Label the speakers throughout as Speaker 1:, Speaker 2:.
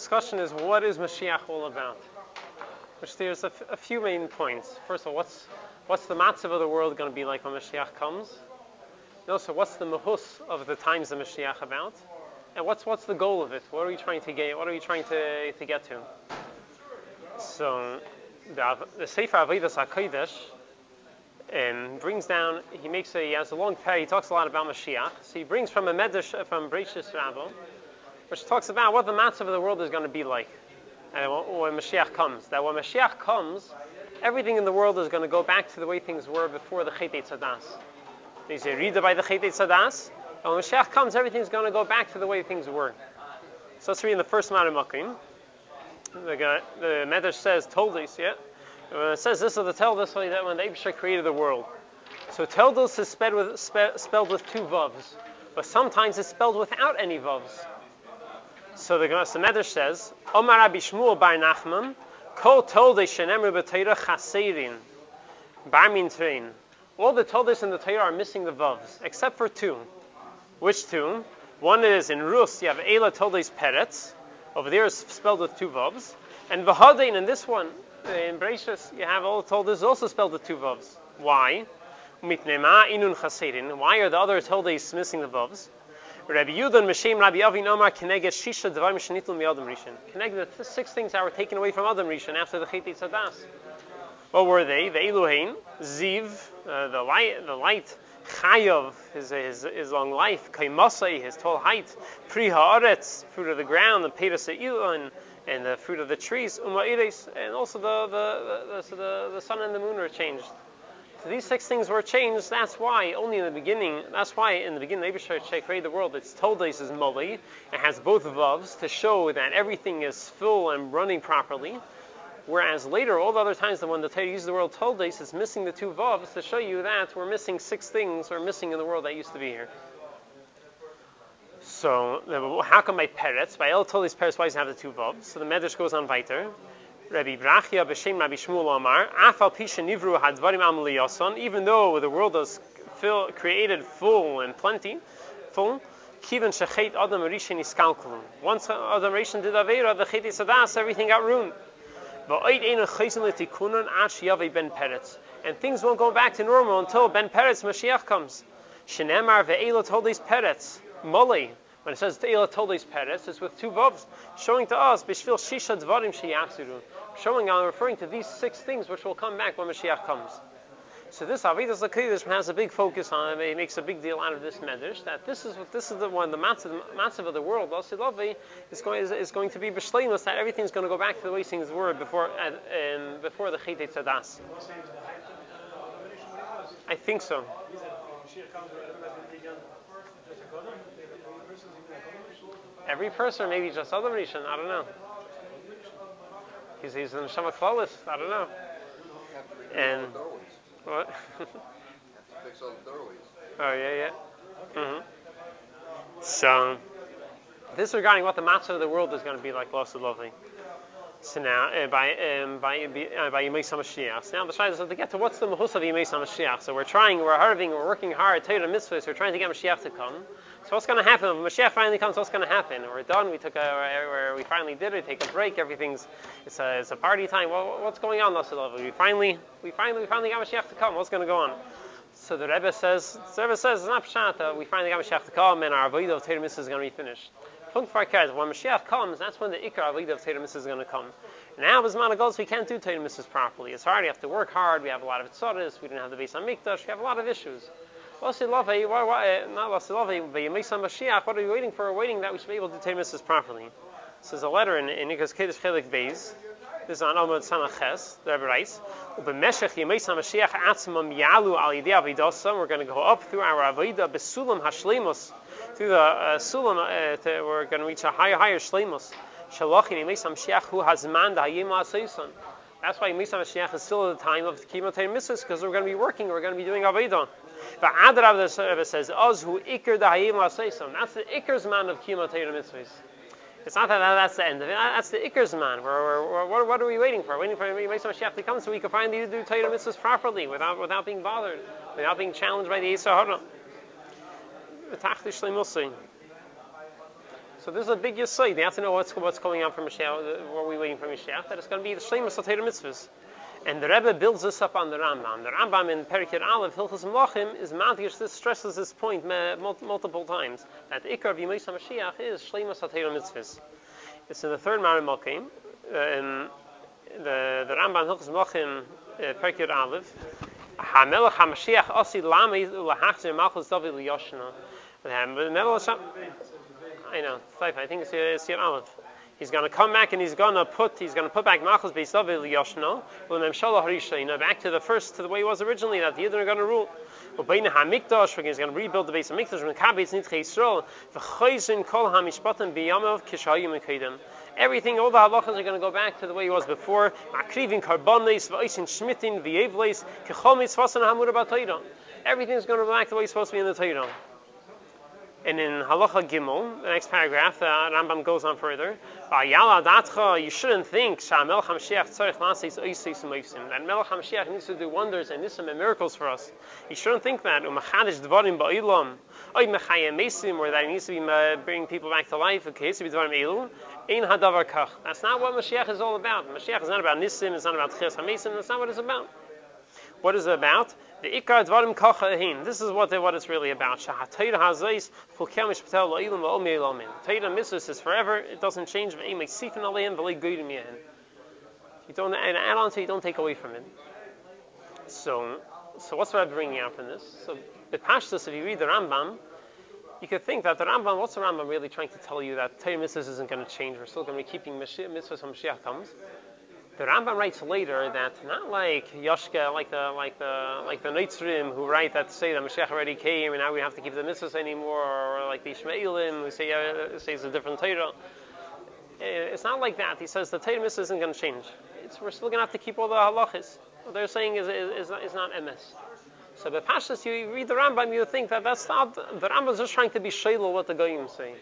Speaker 1: discussion is what is Mashiach all about? Which there's a, f- a few main points. First of all, what's what's the matzav of the world going to be like when Mashiach comes? And also, what's the mahus of the times of Mashiach about? And what's what's the goal of it? What are we trying to get? What are we trying to, to get to? So, the, the Sefer Avidas Hakodesh um, brings down. He makes a he has a long pair. He talks a lot about Mashiach. So he brings from a medrash from Breishis Rabbah, which talks about what the matzav of the world is going to be like and when Mashiach comes. That when Mashiach comes, everything in the world is going to go back to the way things were before the Chet Tzadas. They say, read by the Chet Tzadas. And when Mashiach comes, everything's going to go back to the way things were. So let's read in the first Ma'arim Makim. The, the Medrash says, Toldos, yeah? It says this is the Toldos that when the Abishah created the world. So Toldos is spelled with, spe, spelled with two vavs, but sometimes it's spelled without any vavs. So the Gemara Medrash says, Omar Rabbi Shmuel Bar Nachman, Kol Tolde Shenemru B'Teira Chaserin, Bar Mintrein. All the Toldes in the Torah are missing the vavs, except for two. Which two? One is in Rus, you have Eila Toldes Peretz. Over there is spelled with two vavs. And V'Hadein, in this one, in Breishis, you have all the Toldes also spelled with two vavs. Why? Why are the other Toldes missing the vavs? Rabbi Yudan Meshem Rabbi Avi Nomar Keneged Shisha Devarim Shenitul Mi'adam Rishon. Keneged the six things that were taken away from Adam Rishon after the Chet Tzadas. What were they? The Elohim, Ziv, uh, the light, the light, Chayav, his, his, his long life, Kaimasai, his tall height, Pri Haaretz, fruit of the ground, the Pedas and, and the fruit of the trees, Uma and also the, the, the, the, the sun and the moon were changed. So these six things were changed. That's why only in the beginning. That's why in the beginning, Abishai created the world. It's told us is Moli. It has both vavs to show that everything is full and running properly. Whereas later, all the other times the Torah uses the word told us, it's missing the two vavs to show you that we're missing six things we're missing in the world that used to be here. So how come by Peretz? By El Tolis Peretz, why does it have the two vavs? So the Medrash goes on weiter. Rabbi Brachia b'Shem Rabbi Shmuel Amar, Afal Pisha Nivru Hadvarim Amaliyason, even though the world was fill, created full and plenty, full, Kivan Shechet Adam Rishon Iskalkulum. Once Adam Rishon did Avera, the Chet Sadas, everything got ruined. And things won't go back to normal until Ben Peretz Mashiach comes. Shenemar ve'elot holdis Peretz. Moli. When it says Te'ila Toldes Peretz, it's with two vovs, showing to us, Bishvil Shisha Dvarim Sheyachziru, showing I'm referring to these six things which will come back when Mashiach comes. So this Avidas Lakidish has a big focus on it. He makes a big deal out of this medrash that this is what this is the one the matzav, matzav of the world. Lasilavi is going is, is, going to be b'shleimus that everything's going to go back to the way things were before um, before the Chayte Tzadas. I think so. Every person, maybe just other Rishon, I don't know. He's, he's in Shama Klalis, I don't know. And what? oh yeah, yeah. Mm-hmm. So this regarding what the matzav of the world is going to be like, lost and lovely. So now, uh, by um, by uh, by Yemei Mashiach. Now the shayla is to get to what's the mahus of Yemei Mashiach. So we're trying, we're harving, we're working hard. Torah mitzvahs. We're trying to get Mashiach to come. So what's going to happen when Mashiach finally comes? What's going to happen? We're done. We took a, we finally did it. Take a break. Everything's it's a, it's a party time. Well, what's going on? We finally we finally we finally got Mashiach to come. What's going to go on? So the Rebbe says, the Rebbe says, it's not pshat. we finally got Mashiach to come, and our avodah of Torah is going to be finished. When Mashiach comes, that's when the Ikar Avodah of Torah is going to come. Now, as man goes, we can't do Mitzvahs properly. It's hard. You have to work hard. We have a lot of tzoras. We didn't have the base on Mikdash. We have a lot of issues. What are we waiting for? We're waiting that we should be able to do Mitzvahs properly. This is a letter in in Nikas Kedesh Chelik Beis. This is on Amud Sanaches. The Rebbe writes, "Ubemeshech Yemei Mashiach Atzmam Yalu Al Yidei Avidasa." We're going to go up through our Avodah Besulam Hashlemus through the uh, Sulam, uh, to, we're going to reach a higher, higher Shlemus. Shalachin Yemesam Mashiach Hu Hazman Da'ayim La'aseisan. That's why Yemesam Mashiach is still at the time of Kimat Mitzvahs, because we're going to be working, we're going to be doing Avedah. But the Rebbe says, Oz Hu Iker Da'ayim La'aseisan. That's the Iker's man of Kimat Mitzvahs. It's not that that's the end of it. That's the Iker's man. We're, we're, we're, what, are we waiting for? Waiting for Yemesam Mashiach to come so we can finally do Torah Mitzvahs properly without, without being bothered, without being challenged by the Yetzer Hara. So this is a big yesod. You have to know what's what's going on for Mashiach. What are we waiting for Mashiach? That it's going to be the Shleimus of mitzvahs. And the Rebbe builds this up on the Rambam. The Rambam in Perikir Aleph, Hilchos Melachim, is madgish. This stresses this point multiple times that the Ikar V'Yimais Mashiach is Shleimus Torah mitzvahs. It's in the third Marim Malkim. Uh, the the Rambam Hilchos Melachim uh, Perikir Aleph. HaMelech HaMashiach Osi Lami Ulahachzir Malchus David Liyoshna. I know. I think it's, it's your Aleph. He's going to come back and he's going to put he's going to put back Machos Beisav Yoshno, back to the first to the way it was originally that the Yidden are going to rule. Hamikdash, he's going to rebuild the base of Mikdash. When Kabitz Nitche Yisrael. Everything, all the halachas are going to go back to the way it was before. Makrivin karbonis, v'oisin shmitin, v'yevleis, kechol mitzvasan hamura b'tayron. Everything is going to go back to the way it's supposed to be in the Torah. And in Halacha Gimel, the next paragraph, the Rambam goes on further. You shouldn't think that Melech HaMashiach needs to do wonders and nisim and miracles for us. You shouldn't think that. Or that he needs to be uh, bringing people back to life. That's not what Mashiach is all about. Mashiach is not about nisim, it's not about ches hamesim, that's not what it's about. What is it about? The ikar dvarim kacha. This is what what it's really about. Shahatayra hazais fulkem mishpatel lo'ilim va'omi elomin. Tayra mitzvahs is forever. It doesn't change. Ve'im sifin aleim v'lei goyim yehen. You don't and add on to you don't take away from it. So, so what's what I'm bringing out from this? So the pashtus, if you read the Rambam, you could think that the Rambam, what's the Rambam really trying to tell you that Torah mitzvahs isn't going to change? We're still going to be keeping mitzvahs when Mashiach comes. The Rambam writes later that not like Yoshka, like the like the like the Neitzrim who write that say that Mashiach already came and now we have to keep the mitzvahs anymore, or like the Ishmaelim who say uh, say it's a different Torah. It's not like that. He says the Torah mitzvah isn't going to change. It's, we're still going to have to keep all the halachas. What they're saying is is, is, is not emes. So the Pashas, you read the Rambam, you think that that's not the Rambam is just trying to be shayla what the Goyim say.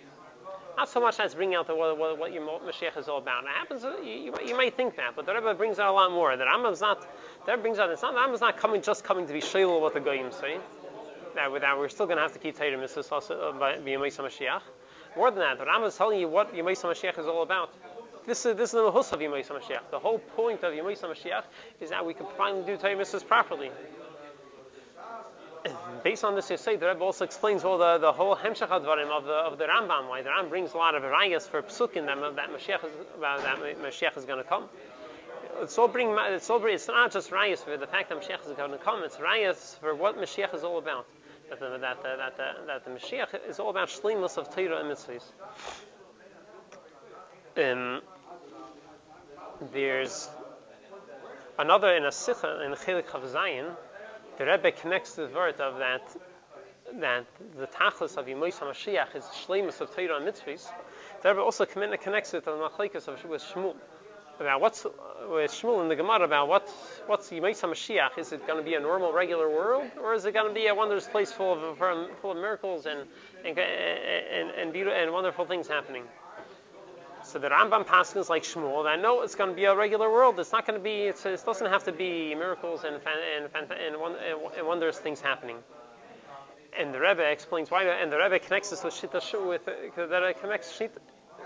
Speaker 1: Not so much that's bringing out the, what, what, what your Mashiach is all about. It happens, uh, you, you, you, might think that, but the Rebbe brings out a lot more. The Rambam's not, the Rebbe brings out, it's not, the Rambam's not coming, just coming to be shayla what the Goyim say. That, we're still going to have to keep Torah mitzvahs also uh, by Yemais Mashiach. More than that, the Rambam is telling you what Yemais Mashiach is all about. This is, this is the mahus of Yemais Mashiach. The whole point of Yemais Mashiach is that we can finally do mitzvahs properly based on this say the Rebbe also explains all the, the whole Hemshech Advarim of the of the Rambam, why the Rambam brings a lot of rayas for psukim that that Mashiach is, that Mashiach is going to come. It's all bring it's all it's not just rayas for the fact that Mashiach is going to come. It's rayas for what Mashiach is all about. That the, that the, that the, that the Mashiach is all about shlimus of Torah and mitzvahs. Um, there's another in a sikha in Chelik Chav the Rebbe connects the word of that that the tachlis of Yimois HaMashiach is shleimus of Torah and mitzvahs. The Rebbe also connects it to the machlekes of with Shmuel about what's with Shmuel in the Gemara about what what's Yimois HaMashiach. Is it going to be a normal, regular world, or is it going to be a wondrous place full of full of miracles and and and, and, beautiful, and wonderful things happening? So the Rambam passes like Shmuel that no, it's going to be a regular world. It's not going to be. it doesn't have to be miracles and and, and, and, wondrous things happening. And the Rebbe explains why. And the Rebbe connects this with Shita with uh, that connects Shita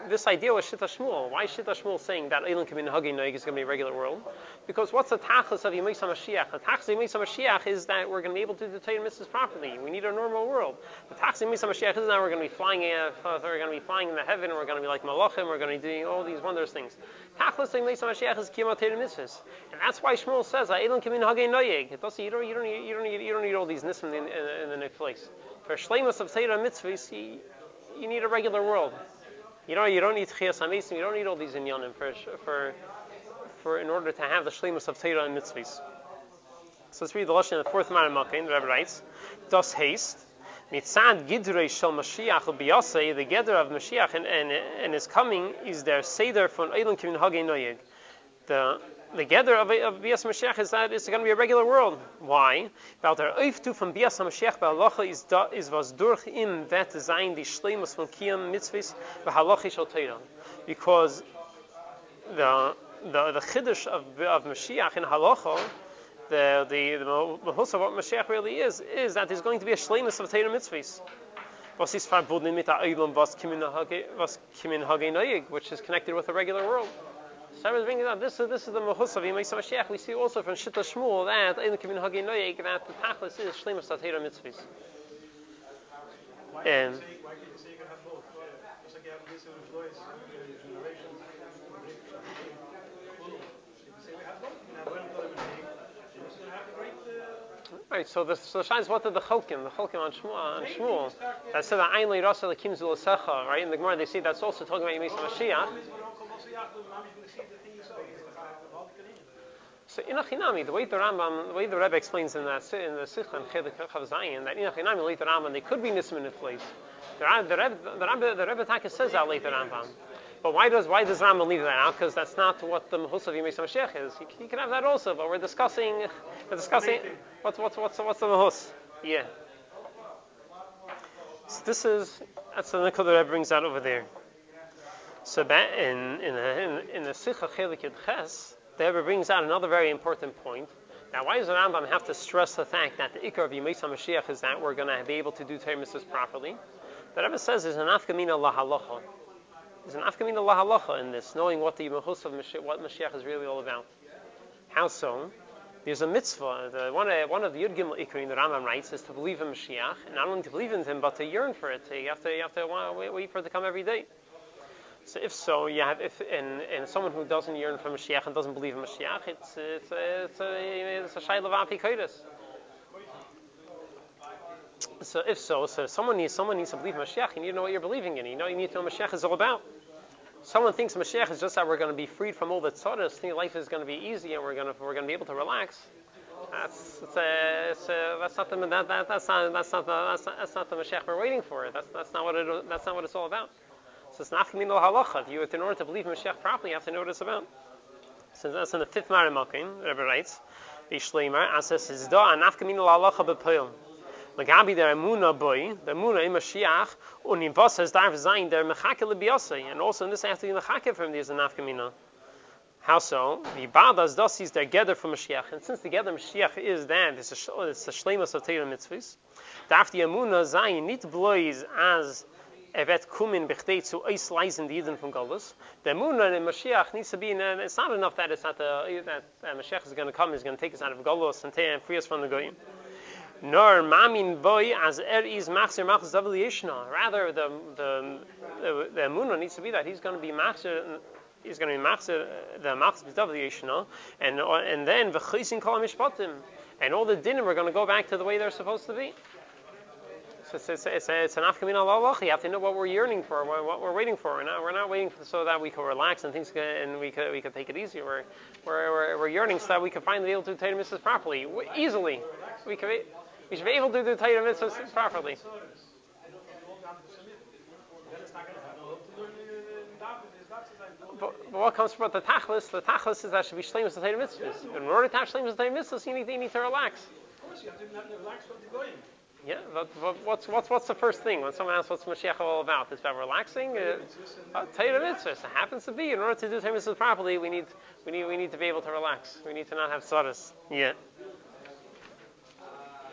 Speaker 1: this idea was Shita Shmuel. Why is Shita Shmuel saying that Eilim Kamin Hagi Noig is going to be a regular world? Because what's the tachlis of Yemisa Mashiach? The tachlis of Yemisa Mashiach is that we're going to be able to do Torah mitzvahs properly. We need a normal world. The tachlis of Yemisa Mashiach is that we're going to be flying, uh, we're going to be flying in the heaven, we're going to be like Malachim, we're going to be doing all these wondrous things. Tachlis of Yemisa Mashiach is Kiyama Torah mitzvahs. And that's why Shmuel says, Eilim Kamin Hagi Noig. It you don't, you don't, need, you don't need, you don't need all these nisim in, in, in the next place. For Shlemus of Torah mitzvahs, you, you need a regular world. You know, you don't need chiyas hamisim. You don't need all these inyanim for for for in order to have the shlimus of Torah and mitzvahs. So let's read the lashon in the fourth Makkah. The Rebbe writes, "Das haste." Mitzad Gidrei Shel Mashiach Biyasei, the Gedr of Mashiach and, and, and his coming is their Seder from Eilim Kivin Hagei Noyeg. The the gather of, of Bias Mashiach is that it's going to be a regular world. Why? Weil der Öftu von Bias Mashiach Halacha is, da, is was durch ihm wird sein die Schleimus von Kiyam Mitzvahs bei Halacha shal Torah. Because the the the chiddush of, of Mashiach in Halacha the the the, of what Mashiach really is is that there's going to be a shleimus of Torah mitzvahs. was which is connected with the regular world. So I was bringing up this is this is the of Yemei Mashiach. We see also from Shita Shmuel that in the kimin hage noyig that the tachlis is shlemus tatera mitzvahs. And Right, so the so the shine is what did the Cholkim, the Cholkim on Shmuel, on Shmuel, that said that Ein Rasa Lekim Zulasecha, right? In the Gemara they see that's also talking about Yemesa Mashiach. So Inachinami, the way the Rambam, the way the Rebbe explains in that in the Sikha and Chav Zayin, that Inachinami later Rambam they could be Nisman in place. The Rebbe, the Rebbe, the Rebbe Taka says that later Rambam. But why does why does Rambam leave that out? Because that's not what the Mahus of Yemei Mashiach is. He, he, can have that also, but we're discussing we're discussing what's what's what's what's the Mahus? Yeah. So this is that's the Nikkah that brings out over there. So in in the, in, in the Sikha Chelik Ches, the Rebbe brings out another very important point. Now, why does the Rambam have to stress the fact that the Ikar of Yemei Mashiach is that we're going to be able to do Torah properly? The Rebbe says there's an afkamina lahalacha. There's an afkamin Allah halacha in this, knowing what the Mahus of Mashiach, what Mashiach is really all about. How so? There's a mitzvah. The, one, uh, one of the Yud Gimel Ikrim the Rambam writes is to believe in Mashiach, and not only to believe in him, but to yearn for it. You have to, you have to wait for it to come every day. So if so, you have if and, and someone who doesn't yearn for Mashiach and doesn't believe in Mashiach, it's it's it's a it's a shayla v'afi so if so, so someone needs someone needs to believe in Mashiach. You need to know what you're believing in. You know you need to know what Mashiach is all about. Someone thinks Mashiach is just that we're going to be freed from all the tzaddis, think life is going to be easy and we're going to we're going to be able to relax. That's a, a, that's not the that's not the that's not, that's not the Mashiach we're waiting for. That's that's not what it that's not what it's all about. It's not nafkamin halacha. If you in order to believe Mashiach properly, you have to know what it's about. So that's in the fifth Marimakim, Rebbe writes, Ishleimer, Asas is da nafkamin halacha b'poyim. Lagabi der Emuna boy, the Emuna in Mashiach, und in was es darf sein, der Mechake lebiyase, and also in this have to be Mechake from this Nafkamina. How so? The Badas das is der Geder from Mashiach, and since the Geder Mashiach is that, it's a, it's a Shleimus of Teira Mitzvahs, darf die Emuna sein, nicht as er wird kommen bechtei zu ausleisen die Jiden von Golos. The Emuna in Mashiach needs to be, in, it's not enough that it's not the, that uh, Mashiach is going to come, he's going to take us out of Golos and, and free us from the Goyim nor mamin boy as er is machzer machzer zavel yishna. Rather, the the the, the emunah needs to be that he's going to be machzer. He's going to be machzer the machzer zavel yishna, and and then v'chisin kol mishpatim, and all the dinim are going to go back to the way they're supposed to be. So it's, it's, it's, it's an afkamin Allah. You have to know what we're yearning for, what we're waiting for. We're not, we're not waiting for, so that we can relax and things can, and we can, we can take it easier. We're, we're, we're, yearning so that we can finally be able to do Tatum properly, easily. We can, we should be able to do the mitzvahs properly. But, what comes from the tachlis? The tachlis is that should be shlemus the mitzvahs. In order to have shlemus the mitzvahs, you need, you need to relax. Yeah, but, but, what's, what's, what's the first thing when someone asks what's Mashiach all about? It's about relaxing. Uh, uh, Torah mitzvahs. It happens to be in order to do Torah mitzvahs properly, we need, we need, we need to be able to relax. We need to not have tzaddis. Yeah.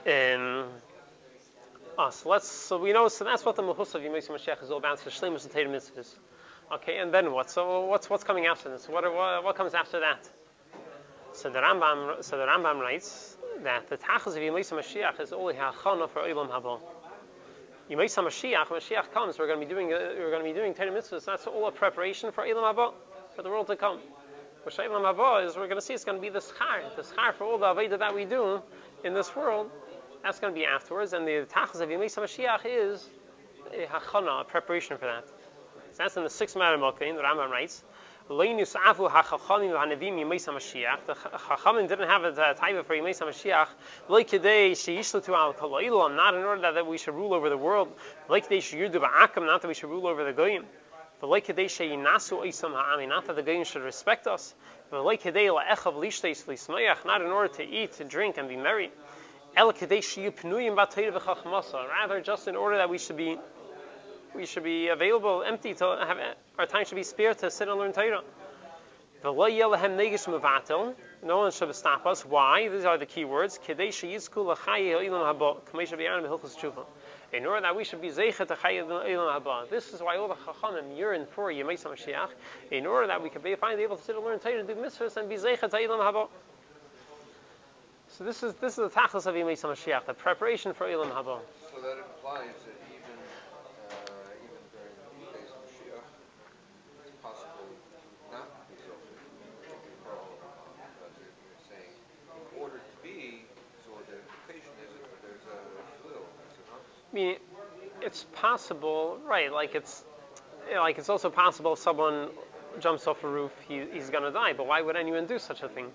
Speaker 1: Um, oh, so let's. So we know. So that's what the Mahus of Yemei Mashiach is all about. So Shleimus and Tatum Mitzvahs. Okay, and then what? So what's what's coming after this? What, what, what comes after that? So the Rambam. So the Rambam writes that the Tachas of Yemei Mashiach is only hachana for Olam Haba. Yemei Mashiach, when Mashiach comes. We're going to be doing. Uh, we're going to be doing Tatum Mitzvahs. That's all a preparation for Olam Haba, for the world to come. What Olam Haba is we're going to see it's going to be the schar, the schar for all the avodah that we do in this world that's going to be afterwards, and the tachas of Yemei Mashiach is hachana, a preparation for that. So that's in the sixth Malkin, the Rambam writes. The Chachamim didn't have a type for Yemei Mashiach. Like today, sheyishlatu al kol not in order that we should rule over the world. Like today, sheyirdu ba'akam, not that we should rule over the goyim. But like today, sheyinasu isam ha'ami, not that the goyim should respect us. But like today, la'echav lishtes lismayach, not in order to eat, to drink, and be merry. Rather, just in order that we should be we should be available, empty to have our time should be spared to sit and learn Torah. No one should stop us. Why? These are the key words. In order that we should be zeichet to ha'ilam haba. This is why all the chachamim yearn for Yemei Mashiach. In order that we could be finally able to sit and learn Torah and do mitzvahs and be zeichet to ha'ilam haba. So this is this is the tachlis of Yemei Mashiach, the preparation for Ilam Haba.
Speaker 2: So that implies that even uh, even during the days of Mashiach, it's possible not to be so particularly But you're saying, in order to be, so the implication is that there's a fluid, is it not?
Speaker 1: I mean, it's possible, right? Like it's like it's also possible if someone jumps off a roof, he, he's going to die. But why would anyone do such a thing?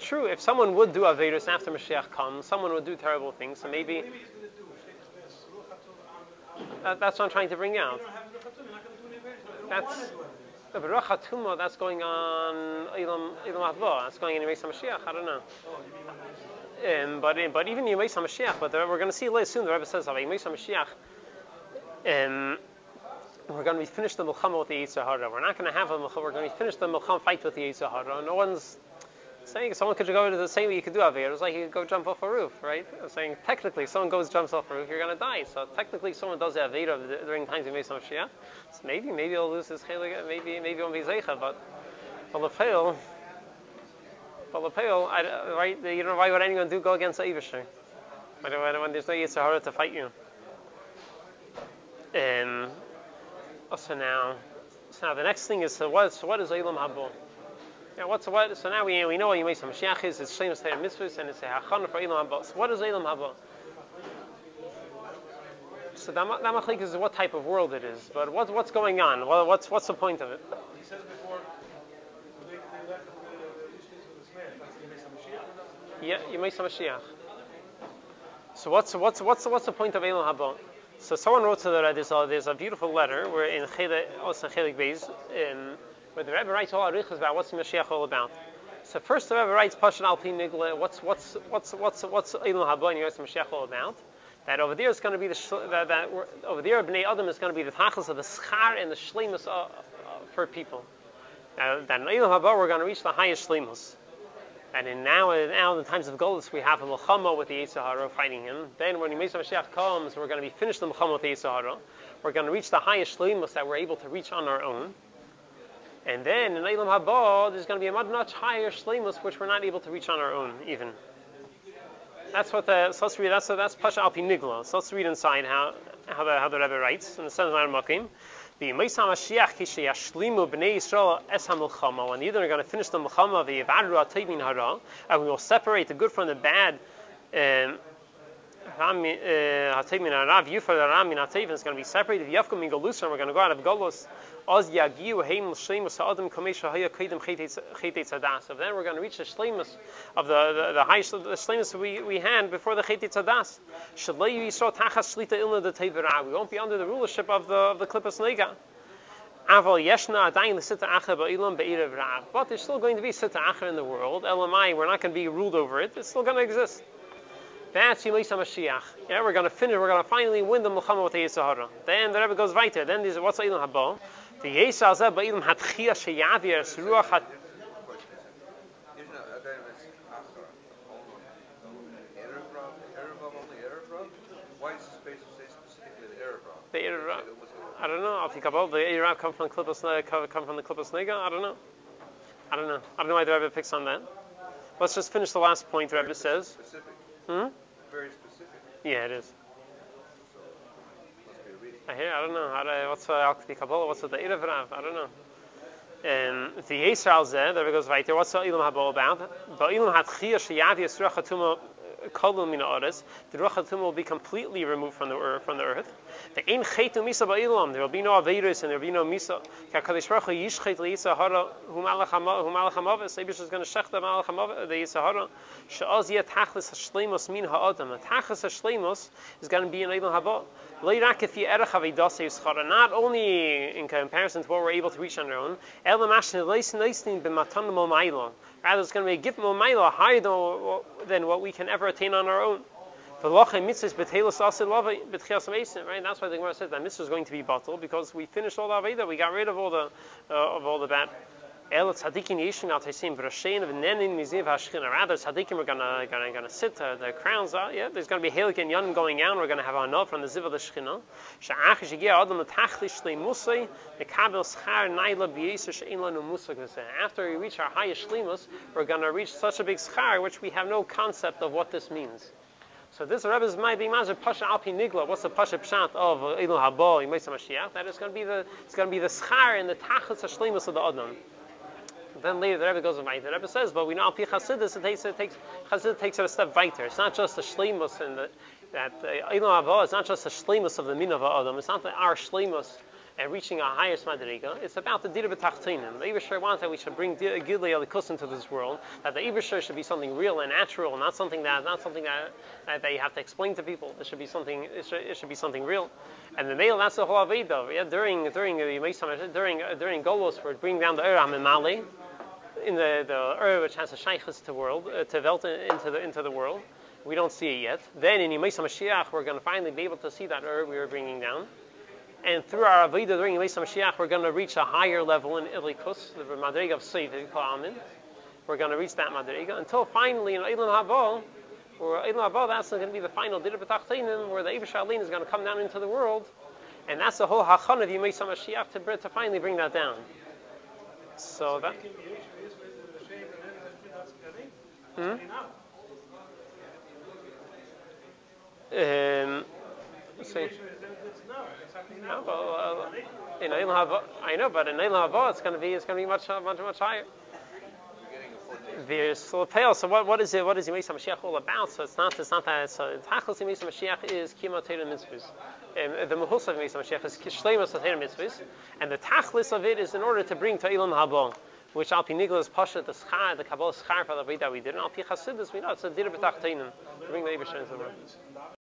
Speaker 1: True, if someone would do Avedis after Mashiach comes, someone would do terrible things, so maybe. That, that's what I'm trying to bring out. That's. The Baruch that's going on that's going in Mashiach, I don't know. Um, but, but even Yemei Mashiach, but we're going to see later soon, the Rebbe says, Yemei Mashiach, um, we're going to be finished the milchama with the Yetzer Hara. We're not going to have a milchama. We're going to be finished the milchama fight with the Yetzer Hara. No one's saying someone could go to the same way you could do Avir. It's like you could go jump off a roof, right? I'm saying technically, someone goes jumps off a roof, you're going to die. So technically, someone does the Avir during times of Mesom Shia. So maybe, maybe he'll lose his chelik, maybe, maybe he won't be zeicha, but Balapel, Balapel, right? You know why would anyone do go against the Ivishir? When there's no Yetzer Hara to fight you. Um, so now, so now the next thing is so what? So what is Eilam Habo? Yeah, what's what? So now we we know you make some Mashiach is it's Shlemus Teir Mitzvahs and it's a Hachana for Eilam Habo. So what is Eilam Habo? So that that is what type of world it is, but what what's going on? What, what's what's the point of it?
Speaker 3: He says before they, they left the Ishmael with this man. That's the Mashiach.
Speaker 1: Yeah, you make some Mashiach. So what's what's what's what's the point of Eilam Habo? So someone wrote to the Rebbe, there's a, there's a beautiful letter where in Chelik, also Chelik Beis, in, where the Rebbe writes all arichas about what's Mashiach all about. So first the Rebbe writes Pashan Al Nigla, what's what's what's what's what's Eilam Haba and what's Mashiach all about. That over there is going to be the that, that over there Bnei Adam is going to be the tachlis of the schar and the shlemus uh, uh, for people. Now, that in Eilam Haba we're going to reach the highest shlemus. And in now, now in the times of Golis, we have a milchama with the Yetzer Hara fighting him. Then when Yemesa Mashiach comes, we're going to be finished the milchama with the. We're going to reach the highest shleimus that we're able to reach on our own. And then in Eilam Haba, there's going to be a much higher shleimus which we're not able to reach on our own, even. That's what the so let's read. That's that's Pasha Alpi Nigla. So let's read inside how how the how the Rebbe writes in the Seven Makim. The Meisam Mashiach Kishe Yashlimu Bnei Yisrael Es. When either are going to finish the Milchama, the Yivadru Hara, and we will separate the good from the bad. Um, Eh, Hatevin Hara, Yufar Ramin Hatevin is going to be separated. Yafkum Min Galusa, we're going to go out of Golos. Oz Yagiu Heim Shleimus Ha'adam Kamesha Haya Kedem Chetei Tzadas. So then we're going to reach the Shleimus of the the, the high the Shleimus we, we had before the Chetei Tzadas. Shalei Yisrael Tachas Shlita Ilna the Tevera. We won't be under the rulership of the of the Klippas Nega. Aval Yeshna Adayin Sita Acher Ba'ilam Be'irav Rav. But there's still going to be Sita Acher in the world. Elamai, we're not going to be ruled over it. It's still going to exist. That's Yemisa Mashiach. Yeah, we're going to finish. We're going to finally win the milchama with the Yetzer Hara. Then the Rebbe goes weiter. Then there's what's Ilam Haba. The Yesa Zeh Ba'ilam Hatchia Sheyavir Ruach Hat.
Speaker 2: The Arab.
Speaker 1: I don't know. If you come the Rav come from come from the Klippas Nega. I don't know. I don't know. I don't know why the Rebbe picks on that. Let's just finish the last point. The Rebbe says. Hmm.
Speaker 2: Very specific.
Speaker 1: Yeah, it is.
Speaker 2: So must be a reading.
Speaker 1: I hear. I don't know. How to, what's uh, Al Kabbalah? What's the Erev Rav? I don't know. Um, the Yisrael Zeh, there goes right there. What's the Ilam Haba about? But Ilam had Chia Sheyad Yisrach Hatuma Kolum Mina Oris. The Ruach Hatuma will be completely removed from the earth. From the earth. The Ein Chetu Misa Ba'ilam. There will be no Avedis and there will be no Misa. Kakadosh Baruch Hu Yishchet Leisa Hara Hu Malach Hamavis. Abish is going to shech the Malach Hamavis the Yetzer Hara. She'az Yet Tachlis Hashleimos Min Ha'adam. Tachlis Hashleimos is going to be in Ilam Haba. Not only in comparison to what we're able to reach on our own, rather it's going to be a gift higher than what we can ever attain on our own. Mesim, right? That's why the Gemara says that mitzvah is going to be bottled because we finished all the aveda, we got rid of all the uh, of all the bad. Rather, tzaddikim are gonna gonna gonna sit. Uh, the crowns are yeah. There's gonna be helik and yonim going out. We're gonna have enough from the ziv of the shchina. Sha'ach shigia adam l'tachli shlei musay mekabel schar naila b'yeser she'in lanu musay. After we reach our highest shlimus, we're gonna reach such a big schar which we have no concept of what this means. So this Rebbe is might be Mazir Pasha Alpi Nigla. What's the Pasha Pshat of Eilu Habo Yimesa Mashiach? That is going to be the it's going to be the schar and the tachlis hashlimus of the Adam. Then later the Rebbe goes on The Rebbe says, but we know Alpi Chasidus it takes it takes takes it a step weiter. It's not just the shlimus and the that Eilu Habo It's not just the shlimus of the min of Adam. It's not the our shlimus and reaching our highest madriga. It's about the dira b'tachtinim. The Ibishter wants that we should bring uh, gilei alikus into this world. That the Ibishter should be something real and natural, not something that not something that, that they have to explain to people. It should be something. It should, it should be something real. And the male that's the whole aveda. Yeah, during during the during uh, during Golos, we're bringing down the Uram and Mali in the the Ur which has a shaykhs to world uh, to velt into the into the world. We don't see it yet. Then in Yemesa Mashiach, we're going to finally be able to see that Ur we were bringing down and through our Avodah during Yemei Mashiach, we're going to reach a higher level in Ilikus, the Madriga of Seif, Amin. We're going to reach that Madriga until finally in Eilan Havo, or Eilan Havo, that's going to be the final Dira B'Tachtinim, where the Eivish Alin is going to come down into the world, and that's the whole Hachon of Yemei Mashiach to, to finally bring that down. So that. Hmm? Um, see. No, but, uh, in Eilam Hava, I know, but in Eilam Hava, it's going to be it's going to be much much much higher. There's so pale. So what, what is it? What is Yemesa Mashiach all about? So it's not it's not that. So Tachlis Yemesa Mashiach is Kima Torah Mitzvahs. Um, the Mahus of Yemesa Mashiach is Shleimus Torah Mitzvahs, and the Tachlis of it is in order to bring to Eilam Haba, which Al Pi Niglas Pasha the Schar, the Kabbalah Schar for the way that we did, and Al Pi Chasidus we know it's a Dir B'Tachteinim to bring the Eibush into the world.